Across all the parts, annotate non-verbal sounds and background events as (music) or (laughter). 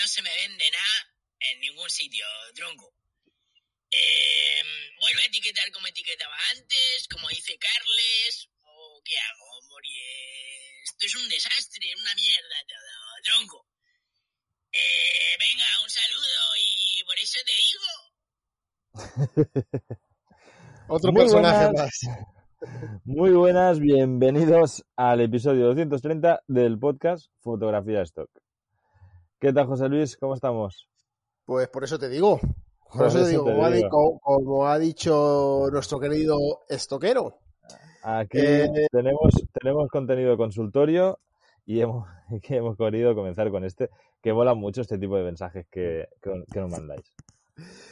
no se me vende nada en ningún sitio, tronco. Eh, ¿Vuelvo a etiquetar como etiquetaba antes, como dice Carles? ¿O qué hago, Morie? Esto es un desastre, una mierda todo, tronco. Eh, venga, un saludo y por eso te digo. (laughs) Otro Muy personaje buenas. más. (laughs) Muy buenas, bienvenidos al episodio 230 del podcast Fotografía Stock. ¿Qué tal, José Luis? ¿Cómo estamos? Pues por eso te digo. Por Por eso te digo, te como, ha como dicho nuestro querido estoquero. Aquí Eh, tenemos, tenemos contenido consultorio y hemos, (laughs) que hemos querido comenzar con este, que mola mucho este tipo de mensajes que, que- que nos mandáis.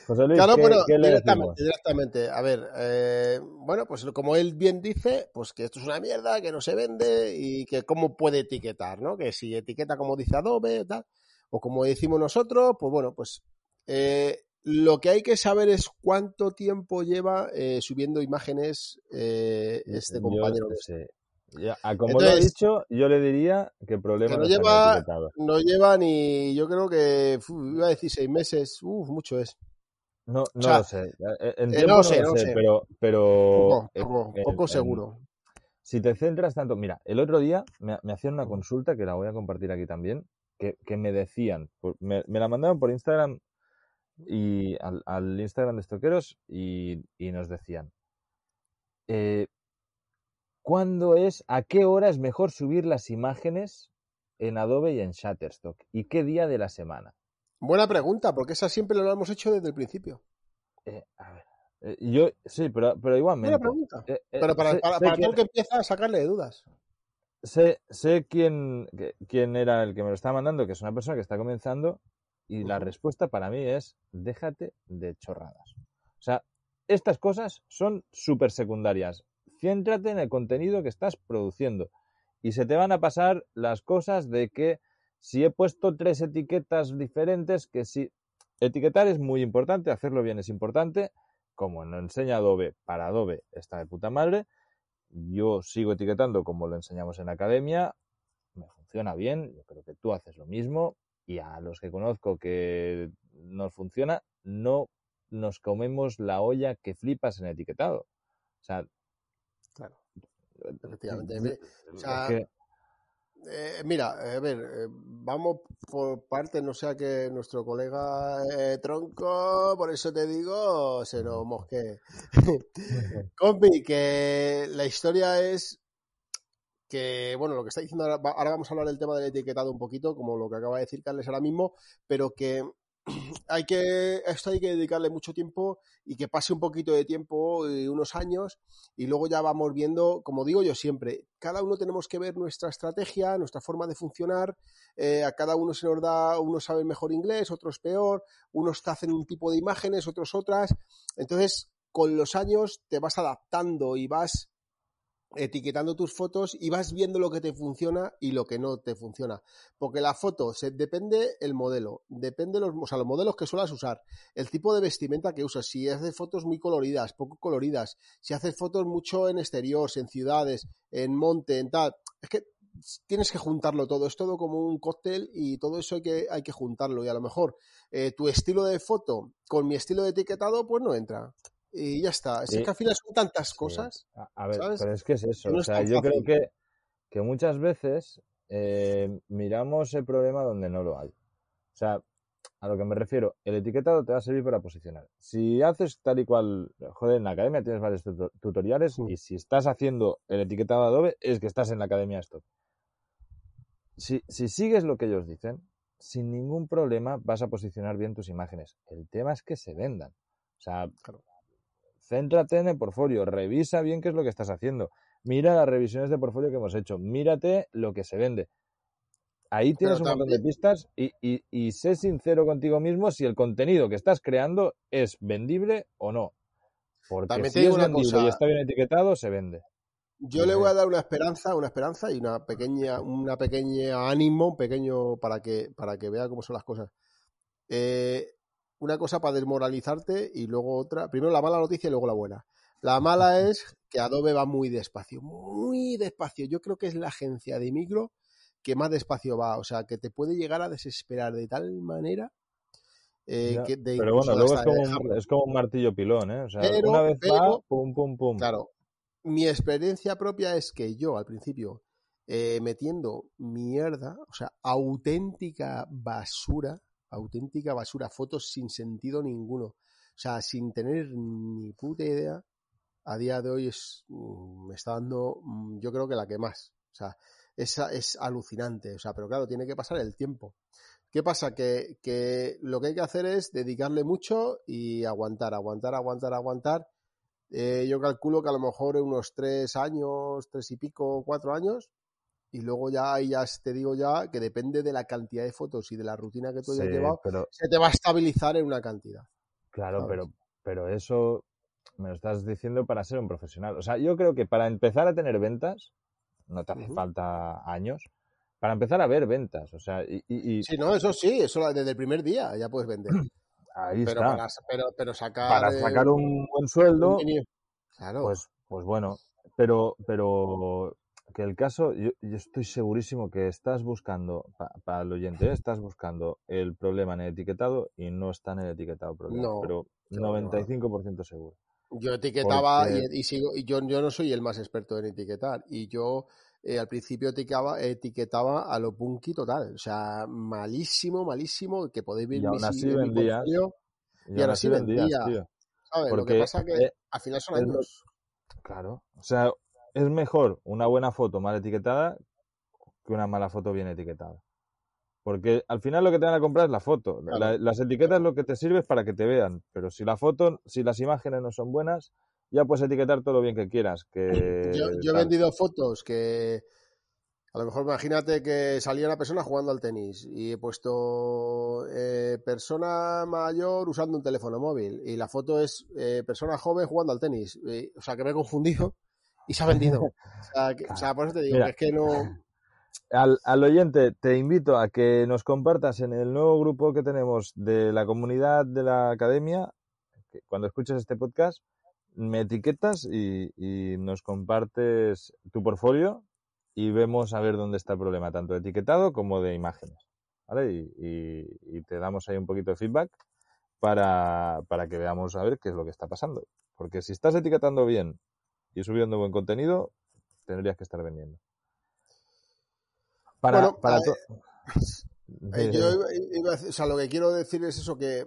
José Luis, Claro, ¿qué, pero qué le decimos? directamente, directamente. A ver, eh, bueno, pues como él bien dice, pues que esto es una mierda, que no se vende y que cómo puede etiquetar, ¿no? Que si etiqueta como dice Adobe, tal, o como decimos nosotros, pues bueno, pues eh, lo que hay que saber es cuánto tiempo lleva eh, subiendo imágenes eh, este Yo- compañero. sí. Ya, a como lo he Entonces- dicho, yo le diría que el problema Que no lleva- etiquetado. No lleva ni, yo creo que, uf, iba a decir seis meses, uf, mucho es. No, no sea, lo sé. Eh, no no, sé, lo no sé, sé. pero, pero Poco, poco, en- poco en- seguro. si te centras tanto, mira, el otro día me, me hacían una consulta que la voy a compartir aquí también, que, que me decían, me, me la mandaron por Instagram y al, al Instagram de Estoqueros y, y nos decían, eh, ¿cuándo es, a qué hora es mejor subir las imágenes en Adobe y en Shutterstock? ¿Y qué día de la semana? Buena pregunta, porque esa siempre lo hemos hecho desde el principio. Eh, a ver, eh, yo, sí, pero, pero igualmente. Buena pregunta. eh, Pero para, para, que- todo el que empieza a sacarle de dudas. Sé, sé quién, quién era el que me lo estaba mandando, que es una persona que está comenzando, y la respuesta para mí es, déjate de chorradas. O sea, estas cosas son súper secundarias. Céntrate en el contenido que estás produciendo. Y se te van a pasar las cosas de que si he puesto tres etiquetas diferentes, que si... Etiquetar es muy importante, hacerlo bien es importante. Como nos enseña Adobe, para Adobe está de puta madre. Yo sigo etiquetando como lo enseñamos en la academia, me funciona bien, yo creo que tú haces lo mismo y a los que conozco que nos funciona, no nos comemos la olla que flipas en etiquetado. O sea, Claro, efectivamente. es O sea, que- Eh, mira, a ver, eh, vamos por partes, no sea que nuestro colega eh, Tronco, por eso te digo, se nos mosque. (laughs) Compi, que la historia es que, bueno, lo que está diciendo ahora, ahora vamos a hablar del tema del etiquetado un poquito, como lo que acaba de decir Carles ahora mismo, pero que (clears throat) hay que, esto hay que dedicarle mucho tiempo y que pase un poquito de tiempo, eh, unos años, y luego ya vamos viendo, como digo yo siempre, cada uno tenemos que ver nuestra estrategia, nuestra forma de funcionar, eh, a cada uno se nos da, unos saben mejor inglés, otros peor, unos te hacen un tipo de imágenes, otros otras, entonces con los años te vas adaptando y vas etiquetando tus fotos y vas viendo lo que te funciona y lo que no te funciona. Porque la foto se, depende el modelo, depende los, o los modelos que suelas usar, el tipo de vestimenta que usas, si haces fotos muy coloridas, poco coloridas, si haces fotos mucho en exterior, en ciudades, en monte, en tal, es que tienes que juntarlo todo, es todo como un cóctel y todo eso hay que, hay que juntarlo y a lo mejor eh, tu estilo de foto con mi estilo de etiquetado pues no entra. Y ya está. Es Sí. que al final son tantas cosas. A, a ver, ¿sabes? pero es que es eso. No o sea, yo creo que, que muchas veces eh, miramos el problema donde no lo hay. O sea, a lo que me refiero, el etiquetado te va a servir para posicionar. Si haces tal y cual, joder, en la academia tienes varios tuto- tutoriales Sí. y si estás haciendo el etiquetado Adobe es que estás en la academia Stock. Si, si sigues lo que ellos dicen, sin ningún problema vas a posicionar bien tus imágenes. El tema es que se vendan. O sea, Claro. Céntrate en el portfolio, revisa bien qué es lo que estás haciendo. Mira las revisiones de portfolio que hemos hecho, mírate lo que se vende. Ahí tienes Pero un montón de pistas y, y- y sé sincero contigo mismo si el contenido que estás creando es vendible o no. Porque También si te digo es una cosa. y está bien etiquetado, se vende. Yo le voy a dar una esperanza, una esperanza y una pequeña, una pequeña ánimo, un pequeño para que, para que vea cómo son las cosas. Eh, una cosa para desmoralizarte y luego otra. Primero la mala noticia y luego la buena. La mala es que Adobe va muy despacio, muy despacio. Yo creo que es la agencia de micro que más despacio va. O sea, que te puede llegar a desesperar de tal manera. eh, Ya, que de Pero bueno, luego es como, un, es como un martillo pilón, ¿eh? O sea, Pero- una vez va, pum, pum, pum. Claro, mi experiencia propia es que yo al principio eh, metiendo mierda, o sea, auténtica basura, auténtica basura, fotos sin sentido ninguno, o sea, sin tener ni puta idea, a día de hoy es, mm, me está dando, mm, yo creo que la que más, o sea, es, es alucinante, o sea, pero claro, tiene que pasar el tiempo. ¿Qué pasa? Que, que lo que hay que hacer es dedicarle mucho y aguantar, aguantar, aguantar, aguantar. Eh, yo calculo que a lo mejor en unos tres años, tres y pico, cuatro años, y luego ya, ahí ya te digo ya que depende de la cantidad de fotos y de la rutina que tú hayas Sí, llevado, pero se te va a estabilizar en una cantidad. Claro, ¿sabes? pero, pero eso me lo estás diciendo para ser un profesional. O sea, yo creo que para empezar a tener ventas, no te hace falta años, para empezar a ver ventas. O sea, y, y- Sí, no, eso sí, eso desde el primer día ya puedes vender. (clears throat) ahí Pero está. para, pero, pero sacar, Para eh, sacar un buen sueldo, un Claro. pues, pues bueno. Pero, pero que el caso, yo, yo estoy segurísimo que estás buscando, pa- para el oyente, ¿eh? estás buscando el problema en el etiquetado y no está en el etiquetado problema. No, pero no, no. 95% seguro. Yo etiquetaba Porque- y, y sigo, y yo, yo no soy el más experto en etiquetar. Y yo eh, al principio etiquetaba, etiquetaba a lo punky total. O sea, malísimo, malísimo, que podéis ver Y aún así vendías. Y, Y aún ahora así vendías, vendía. tío. ¿sabes? Lo que pasa que eh, al final son años. Claro. O sea, es mejor una buena foto mal etiquetada que una mala foto bien etiquetada. Porque al final lo que te van a comprar es la foto. Claro. La- las etiquetas lo que te sirve es para que te vean. Pero si la foto, si las imágenes no son buenas, ya puedes etiquetar todo lo bien que quieras. Que, Yo, yo he vendido fotos que a lo mejor imagínate que salía una persona jugando al tenis y he puesto eh, persona mayor usando un teléfono móvil y la foto es eh, persona joven jugando al tenis. Y, o sea, que me he confundido y se ha vendido. (laughs) O sea, que- o sea, por eso te digo Mira. que es que no... Al, al oyente, te invito a que nos compartas en el nuevo grupo que tenemos de la comunidad de la academia. que cuando escuches este podcast, me etiquetas y, y nos compartes tu portfolio y vemos a ver dónde está el problema, tanto de etiquetado como de imágenes. ¿Vale? Y, y- y te damos ahí un poquito de feedback para, para que veamos a ver qué es lo que está pasando. Porque si estás etiquetando bien y subiendo buen contenido, tendrías que estar vendiendo. Para, Bueno, para eh, (laughs) Eh, yo iba- iba a decir- o sea, lo que quiero decir es eso que...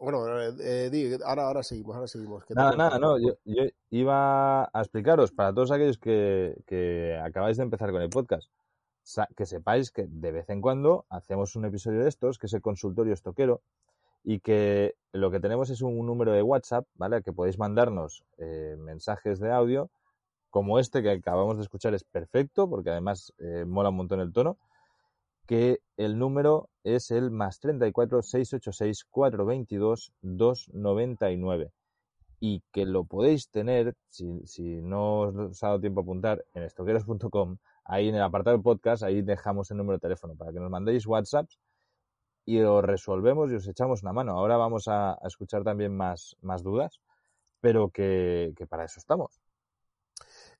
Bueno, eh, di, ahora, ahora seguimos, ahora seguimos. Nada, nada, no. Yo, yo iba a explicaros para todos aquellos que, que acabáis de empezar con el podcast, que sepáis que de vez en cuando hacemos un episodio de estos, que es el consultorio estoquero, y que lo que tenemos es un número de WhatsApp, ¿vale? Que podéis mandarnos eh, mensajes de audio, como este que acabamos de escuchar es perfecto, porque además eh, mola un montón el tono, que el número es el más 34 686 422 299 y que lo podéis tener, si, no os ha dado tiempo a apuntar, en estoqueros.com, ahí en el apartado del podcast, ahí dejamos el número de teléfono para que nos mandéis WhatsApp y lo resolvemos y os echamos una mano. Ahora vamos a, a escuchar también más, más dudas, pero que, que para eso estamos.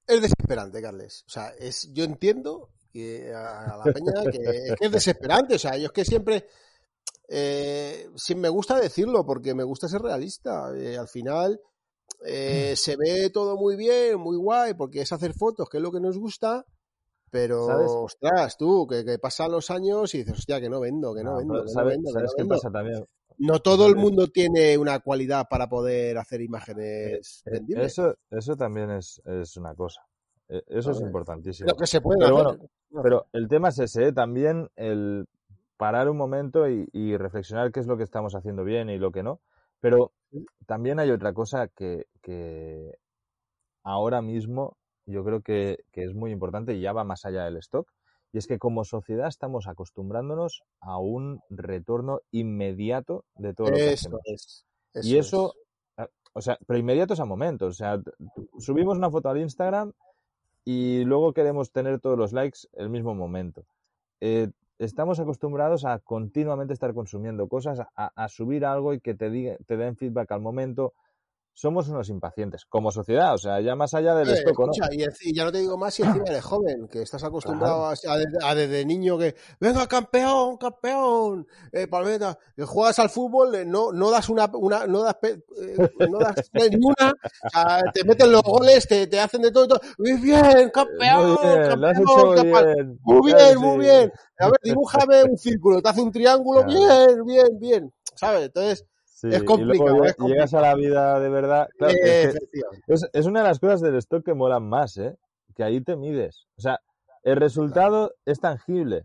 Es desesperante, Carles. O sea, es, yo entiendo que a la peña que es, que es desesperante. O sea, yo es que siempre. Eh, sí, me gusta decirlo porque me gusta ser realista. Eh, al final eh, se ve todo muy bien, muy guay, porque es hacer fotos, que es lo que nos gusta. Pero, ¿Sabes? ostras, tú, que, que pasan los años y dices, hostia, que no vendo, que no, No, vendo, que no ¿sabes, vendo, que ¿sabes no qué vendo. pasa también? No todo el mundo tiene una cualidad para poder hacer imágenes Eh, vendibles. Eso, eso también es, es una cosa. Eh, Eso es importantísimo. Lo que se puede Pero hacer. bueno, Pero el tema es ese, ¿eh? también el parar un momento y, y reflexionar qué es lo que estamos haciendo bien y lo que no. Pero también hay otra cosa que, que ahora mismo yo creo que, que es muy importante y ya va más allá del stock. Y es que como sociedad estamos acostumbrándonos a un retorno inmediato de todo lo que Eso hacemos. es. y es. eso, ah, o sea, pero inmediatos a momentos. O sea, subimos una foto al Instagram y luego queremos tener todos los likes el mismo momento. Eh, estamos acostumbrados a continuamente estar consumiendo cosas, a, a subir algo y que te, diga, te den feedback al momento. Somos unos impacientes como sociedad, o sea, ya más allá del Eh, stock, ¿o ¿no? y, ya no te digo más si encima eres joven, que estás acostumbrado a, a desde, a desde niño que, venga, campeón, campeón, eh, Palmeta, que juegas al fútbol, eh, no, no das una, una no das, eh, no das ni una, o sea, te meten los goles, te, te hacen de todo, y todo. muy bien, campeón, Muy bien, hecho campeón, muy capaz". bien. Muy bien, muy sí. bien. A ver, dibújame un círculo, te hace un triángulo, Claro. bien, bien, bien. ¿Sabes? Entonces, Sí, es y complicado, luego es lleg- llegas a la vida de verdad. Claro, es, que es, es una de las cosas del stock que molan más, ¿eh? Que ahí te mides. O sea, el resultado es tangible.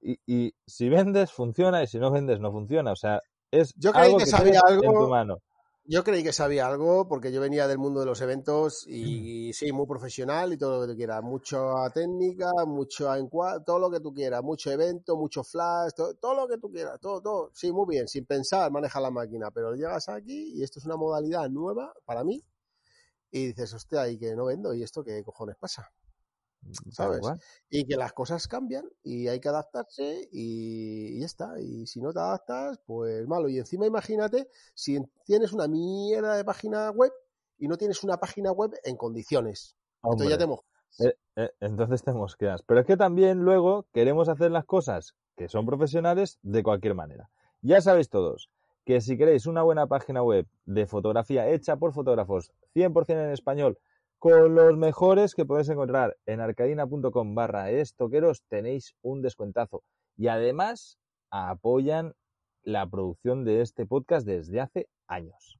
Y, y si vendes, funciona, y si no vendes, no funciona. O sea, es Yo algo que que sabía tienes en algo. tu mano. Yo creí que sabía algo porque yo venía del mundo de los eventos y sí, muy profesional y todo lo que tú quieras. Mucha técnica, mucho encuadre, todo lo que tú quieras. Mucho evento, mucho flash, todo, todo lo que tú quieras. Todo, todo. Sí, muy bien. Sin pensar, maneja la máquina. Pero llegas aquí y esto es una modalidad nueva para mí y dices, hostia, y que no vendo. ¿Y esto qué cojones pasa? Tal ¿Sabes? Y que las cosas cambian y hay que adaptarse y, y ya está. Y si no te adaptas, pues malo. Y encima imagínate si tienes una mierda de página web y no tienes una página web en condiciones. Entonces ya te mojas. eh, eh, entonces te mosqueas. Pero es que también luego queremos hacer las cosas que son profesionales de cualquier manera. Ya sabéis todos que si queréis una buena página web de fotografía hecha por fotógrafos 100% en español, con los mejores que podéis encontrar en arcadina.com barra estoqueros, tenéis un descuentazo. Y además apoyan la producción de este podcast desde hace años.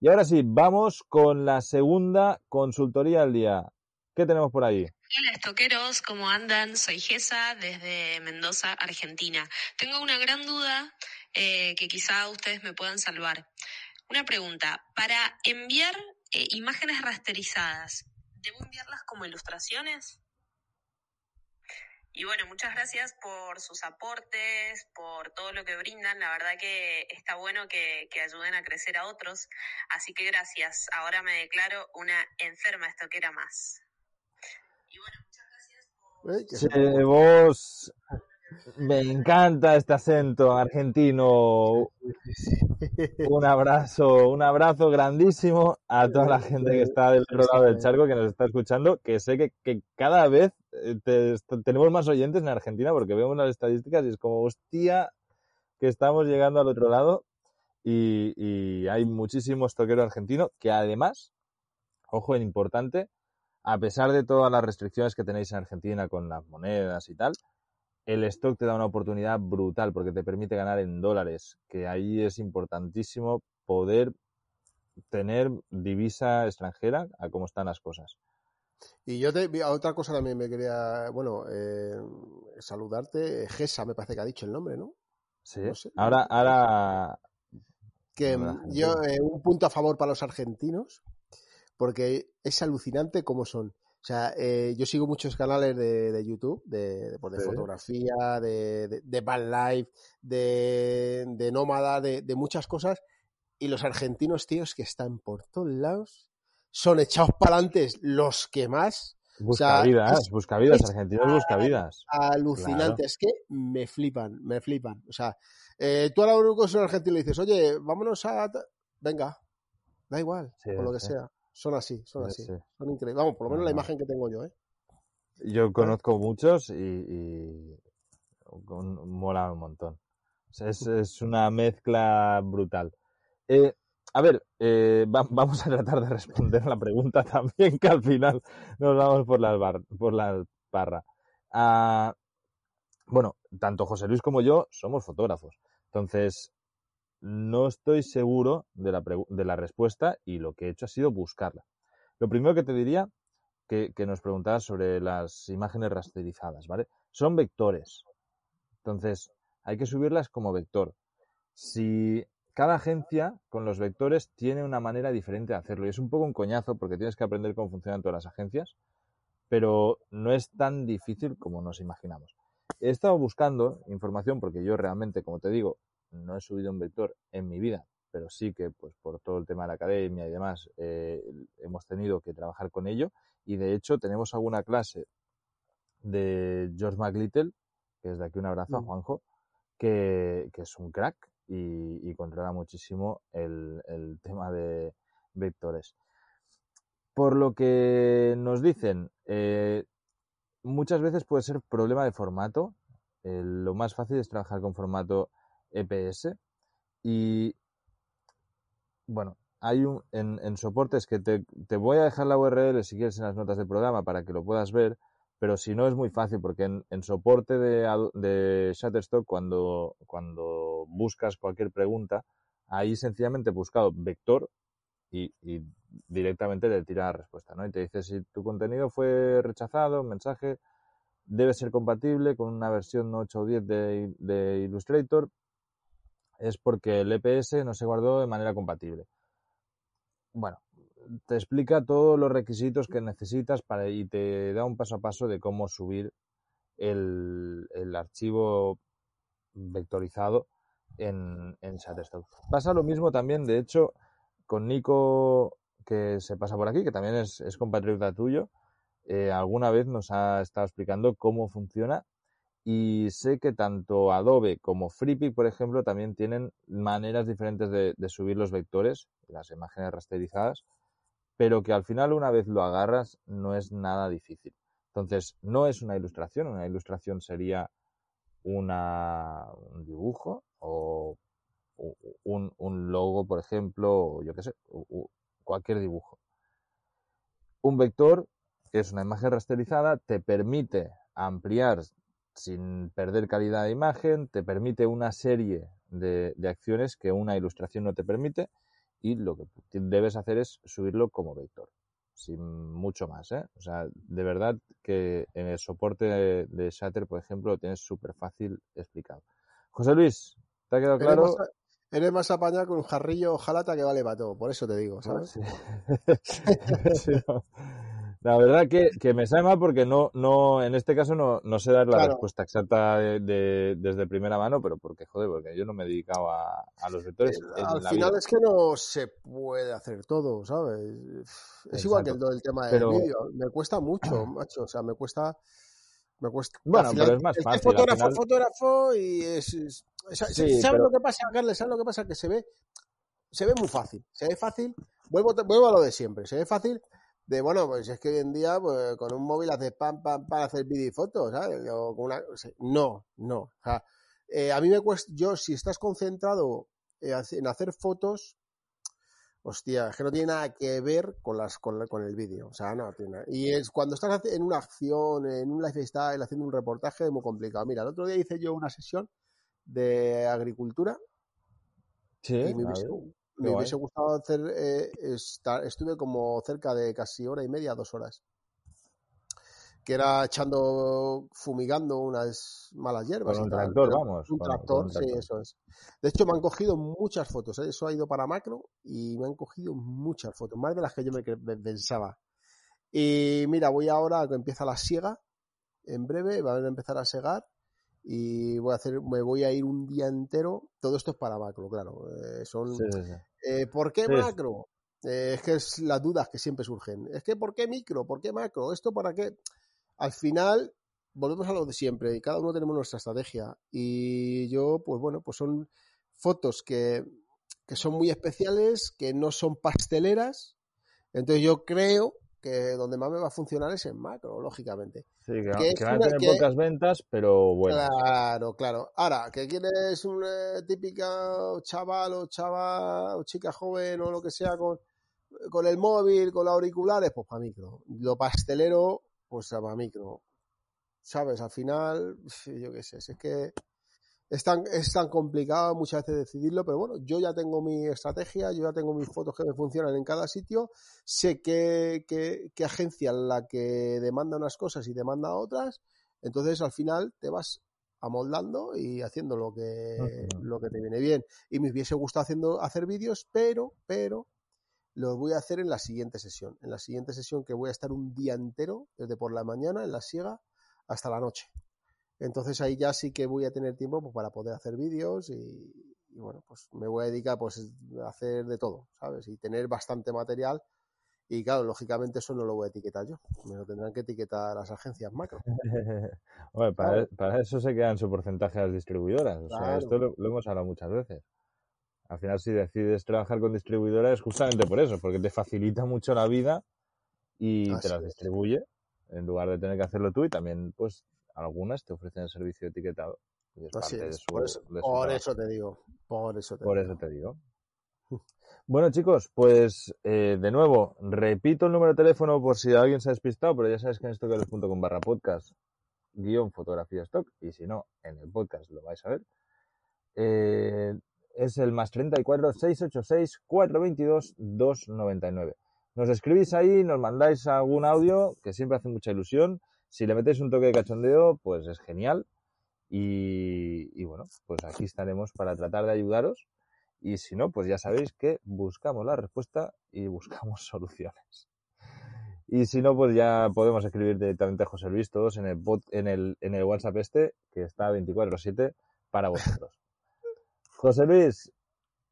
Y ahora sí, vamos con la segunda consultoría al día. ¿Qué tenemos por ahí? Hola estoqueros, ¿cómo andan? Soy Gesa desde Mendoza, Argentina. Tengo una gran duda eh, que quizá ustedes me puedan salvar. Una pregunta, para enviar eh, imágenes rasterizadas, ¿debo enviarlas como ilustraciones? Y bueno, muchas gracias por sus aportes, por todo lo que brindan. La verdad que está bueno que, que ayuden a crecer a otros. Así que gracias. Ahora me declaro una enferma estoquera más. Y bueno, muchas gracias por... Sí, vos, me encanta este acento argentino. Un abrazo, un abrazo grandísimo a toda la gente que está del otro lado del charco, que nos está escuchando, que sé que, que cada vez eh, te- tenemos más oyentes en Argentina porque vemos las estadísticas y es como, hostia, que estamos llegando al otro lado y, y hay muchísimos toqueros argentinos que además, ojo, en importante, a pesar de todas las restricciones que tenéis en Argentina con las monedas y tal, el stock te da una oportunidad brutal porque te permite ganar en dólares, que ahí es importantísimo poder tener divisa extranjera a cómo están las cosas. Y yo te, otra cosa también me quería, bueno, eh, saludarte. Gesa me parece que ha dicho el nombre, ¿no? Sí. No sé. Ahora, ahora, que mm, yo eh, un punto a favor para los argentinos porque es alucinante cómo son. O sea, eh, yo sigo muchos canales de, de YouTube, de, de, pues, de Sí. fotografía, de, de, van life, de, de nómada, de, de muchas cosas. Y los argentinos, tíos, que están por todos lados, son echados para adelante los que más. sea, buscavidas, es- buscavidas, es argentinos buscavidas. Alucinante, es que me flipan, me flipan. O sea, eh, tú a un argentino le dices, oye, vámonos a. ta-". Venga, da igual, Sí, por lo que sí. sea. Son así, son Sí, así. sí. Son increíbles. Vamos, por lo menos la imagen que tengo yo, ¿eh? Yo conozco muchos y, y con- mola un montón. Es, es una mezcla brutal. Eh, a ver, eh, va- vamos a tratar de responder la pregunta (laughs) también, que al final nos vamos por la, bar- por la parra. Ah, bueno, tanto José Luis como yo somos fotógrafos. Entonces, no estoy seguro de la, de la respuesta y lo que he hecho ha sido buscarla. Lo primero que te diría que, que nos preguntabas sobre las imágenes rasterizadas, ¿vale? Son vectores. Entonces, hay que subirlas como vector. Si cada agencia con los vectores tiene una manera diferente de hacerlo y es un poco un coñazo porque tienes que aprender cómo funcionan todas las agencias, pero no es tan difícil como nos imaginamos. He estado buscando información porque yo realmente, como te digo, no he subido un vector en mi vida, pero sí que pues por todo el tema de la academia y demás eh, hemos tenido que trabajar con ello y de hecho tenemos alguna clase de George McLittle, que es de aquí un abrazo a mm. Juanjo, que, es un crack y, controla muchísimo el, tema de vectores. Por lo que nos dicen, eh, muchas veces puede ser problema de formato. lo más fácil es trabajar con formato EPS y bueno, hay un en, soportes que te, te, voy a dejar la URL si quieres en las notas del programa para que lo puedas ver, pero si no es muy fácil porque en, soporte de, de, Shutterstock cuando, cuando buscas cualquier pregunta, ahí sencillamente he buscado vector y, directamente te tira la respuesta, ¿no? Y te dice si tu contenido fue rechazado, mensaje, debe ser compatible con una versión 8 o 10 de, de Illustrator, es porque el EPS no se guardó de manera compatible. Bueno, te explica todos los requisitos que necesitas para, y te da un paso a paso de cómo subir el, archivo vectorizado en, en Shutterstock. Pasa lo mismo también, de hecho, con Nico, que se pasa por aquí, que también es, es compatriota tuyo, eh, alguna vez nos ha estado explicando cómo funciona y sé que tanto Adobe como FreePic, por ejemplo, también tienen maneras diferentes de, subir los vectores, las imágenes rasterizadas, pero que al final una vez lo agarras no es nada difícil. Entonces, no es una ilustración, una ilustración sería un dibujo o un, logo, por ejemplo, o yo qué sé, cualquier dibujo. Un vector, es una imagen rasterizada, te permite ampliar sin perder calidad de imagen, te permite una serie de, acciones que una ilustración no te permite y lo que debes hacer es subirlo como vector, sin mucho más. ¿eh? O sea, de verdad que en el soporte de, de Shutter, por ejemplo, lo tienes súper fácil explicado. José Luis, ¿te ha quedado claro? Eres más, apañado con un jarrillo jalata que vale para todo, por eso te digo, ¿sabes? (laughs) La verdad que, que, me sale mal porque no, no, en este caso no, no sé dar la respuesta exacta de, desde primera mano, pero porque, joder, porque yo no me he dedicado a, los vectores. Eh, al final es que no se puede hacer todo, ¿sabes? Es igual que el, el tema del vídeo. Me cuesta mucho, (clears throat) macho. O sea, me cuesta. Me cuesta. Bueno, pero es más fácil. fotógrafo, fotógrafo y es. ¿Sabes lo que pasa, Carles? ¿Sabes lo que pasa? Que se ve. Se ve muy fácil. Se ve fácil. Vuelvo, vuelvo a lo de siempre. Se ve fácil de bueno, pues es que hoy en día pues, con un móvil haces pam, pam, para hacer vídeo y fotos, ¿sabes? O con una, no, no. O sea, eh, a mí me cuesta, yo si estás concentrado eh, en hacer fotos, hostia, es que no tiene nada que ver con las con, con el vídeo, o sea, no tiene nada. Y es cuando estás en una acción, en un lifestyle, haciendo un reportaje, es muy complicado. Mira, el otro día hice yo una sesión de agricultura. Sí, y me hubiese gustado hacer, eh, estuve como cerca de casi hora y media, dos horas. Que era echando, fumigando unas malas hierbas. Con un tractor, vamos. Un tractor, sí, eso es. De hecho, me han cogido muchas fotos. ¿eh? Eso ha ido para macro y me han cogido muchas fotos, más de las que yo me, pensaba. Y mira, voy ahora que empieza la siega. En breve va a empezar a segar y voy a hacer, me voy a ir un día entero. Todo esto es para macro, claro. Eh, son, eh, ¿Por qué macro? Eh, es que es las dudas que siempre surgen. Es que ¿por qué micro? ¿Por qué macro? ¿Esto para qué? Al final, volvemos a lo de siempre y cada uno tenemos nuestra estrategia. Y yo, pues bueno, pues son fotos que, que son muy especiales, que no son pasteleras. Entonces yo creo que donde más me va a funcionar es en macro, lógicamente. Sí, que, van a tener pocas ventas, pero bueno. Claro, claro. Ahora, que quieres un eh, típica chaval o chaval o chica joven o lo que sea con, con el móvil, con los auriculares, pues para micro. Lo pastelero, pues para micro. ¿Sabes? Al final, yo qué sé, es que es tan, es tan complicado muchas veces decidirlo, pero bueno, yo ya tengo mi estrategia, yo ya tengo mis fotos que me funcionan en cada sitio, sé qué, qué, agencia la que demanda unas cosas y demanda otras, entonces al final te vas amoldando y haciendo lo que, lo que te viene bien. Y me hubiese gustado haciendo, hacer vídeos, pero, pero, lo voy a hacer en la siguiente sesión. En la siguiente sesión que voy a estar un día entero, desde por la mañana en la siega hasta la noche. Entonces ahí ya sí que voy a tener tiempo pues, para poder hacer vídeos y, y, bueno, pues me voy a dedicar pues a hacer de todo, ¿sabes? Y tener bastante material. Y claro, lógicamente eso no lo voy a etiquetar yo. Me lo tendrán que etiquetar las agencias macro. (laughs) Hombre, para, Claro. para eso se quedan su porcentaje las distribuidoras. O sea, esto lo, lo hemos hablado muchas veces. Al final, si decides trabajar con distribuidoras, es justamente por eso, porque te facilita mucho la vida y Así te las distribuye en lugar de tener que hacerlo tú. Y también, pues, algunas te ofrecen el servicio etiquetado. Y es Así parte de es. su, Por eso, de su por eso te digo. Por eso te Por digo. eso te digo. (laughs) Bueno, chicos, pues eh, de nuevo, repito el número de teléfono por si alguien se ha despistado, pero ya sabes que en estoqueros.com barra podcast guion fotografía stock, y si no, en el podcast lo vais a ver. Eh, es el más 34 686 422 299. Nos escribís ahí, nos mandáis algún audio, que siempre hace mucha ilusión. Si le metéis un toque de cachondeo, pues es genial. Y, y bueno, pues aquí estaremos para tratar de ayudaros. Y si no, pues ya sabéis que buscamos la respuesta y buscamos (laughs) soluciones. Y si no, pues ya podemos escribir directamente a José Luis todos en el, bot, en el, en el WhatsApp este, que está 24-7 para vosotros. (laughs) José Luis,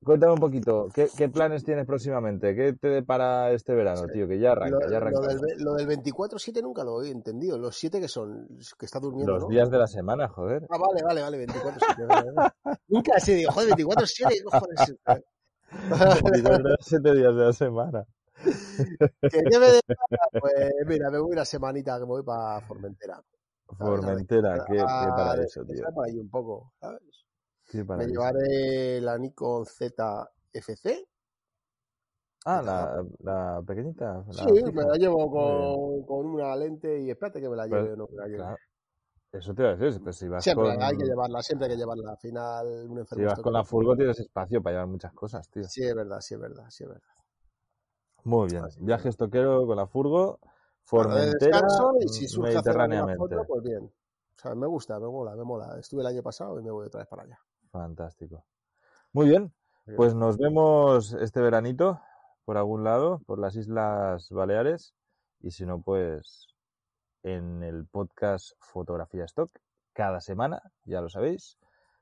cuéntame un poquito, ¿qué, ¿qué, planes tienes próximamente? ¿Qué te depara este verano, sí. tío? Que ya arranca, lo, ya arranca. Lo del, lo del 24-7 nunca lo he entendido. ¿Los 7 que son? Que está durmiendo, Los ¿no? días de la semana, joder. Ah, vale, vale, vale, 24-7. Vale, vale. nunca así digo, joder, 24-7, ¿qué cojones? 7 (laughs) días de la semana. ¿Qué, qué me depara? Pues mira, me voy una semanita que me voy para Formentera. Formentera, ¿qué, qué para eso, tío? Para ahí un poco, ¿sabes? ¿Qué para me llevaré la Nikon ZFC. Ah, la, la pequeñita. La sí, me la llevo con, con, una lente y espérate que me la lleve o no me la lleve. Claro. Eso te iba a decir, pues si vas siempre con... hay que llevarla, siempre hay que llevarla. Al final, un enfermo. Si vas con la furgo tienes espacio para llevar muchas cosas, tío. Sí, es verdad, sí, es verdad, sí, es verdad. Muy bien. Así Viaje estoquero con la furgo, Formentera, y si surge mediterráneamente. Foto, pues bien. O sea, me gusta, me mola, me mola. Estuve el año pasado y me voy otra vez para allá. Fantástico. Muy bien. Pues nos vemos este veranito por algún lado, por las Islas Baleares. Y si no, pues en el podcast Fotografía Stock, cada semana, ya lo sabéis.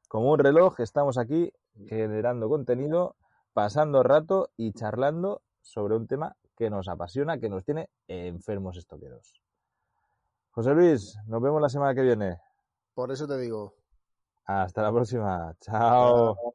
Como un reloj, estamos aquí generando contenido, pasando rato y charlando sobre un tema que nos apasiona, que nos tiene enfermos estoqueros. José Luis, nos vemos la semana que viene. Por eso te digo. Hasta la próxima. Chao.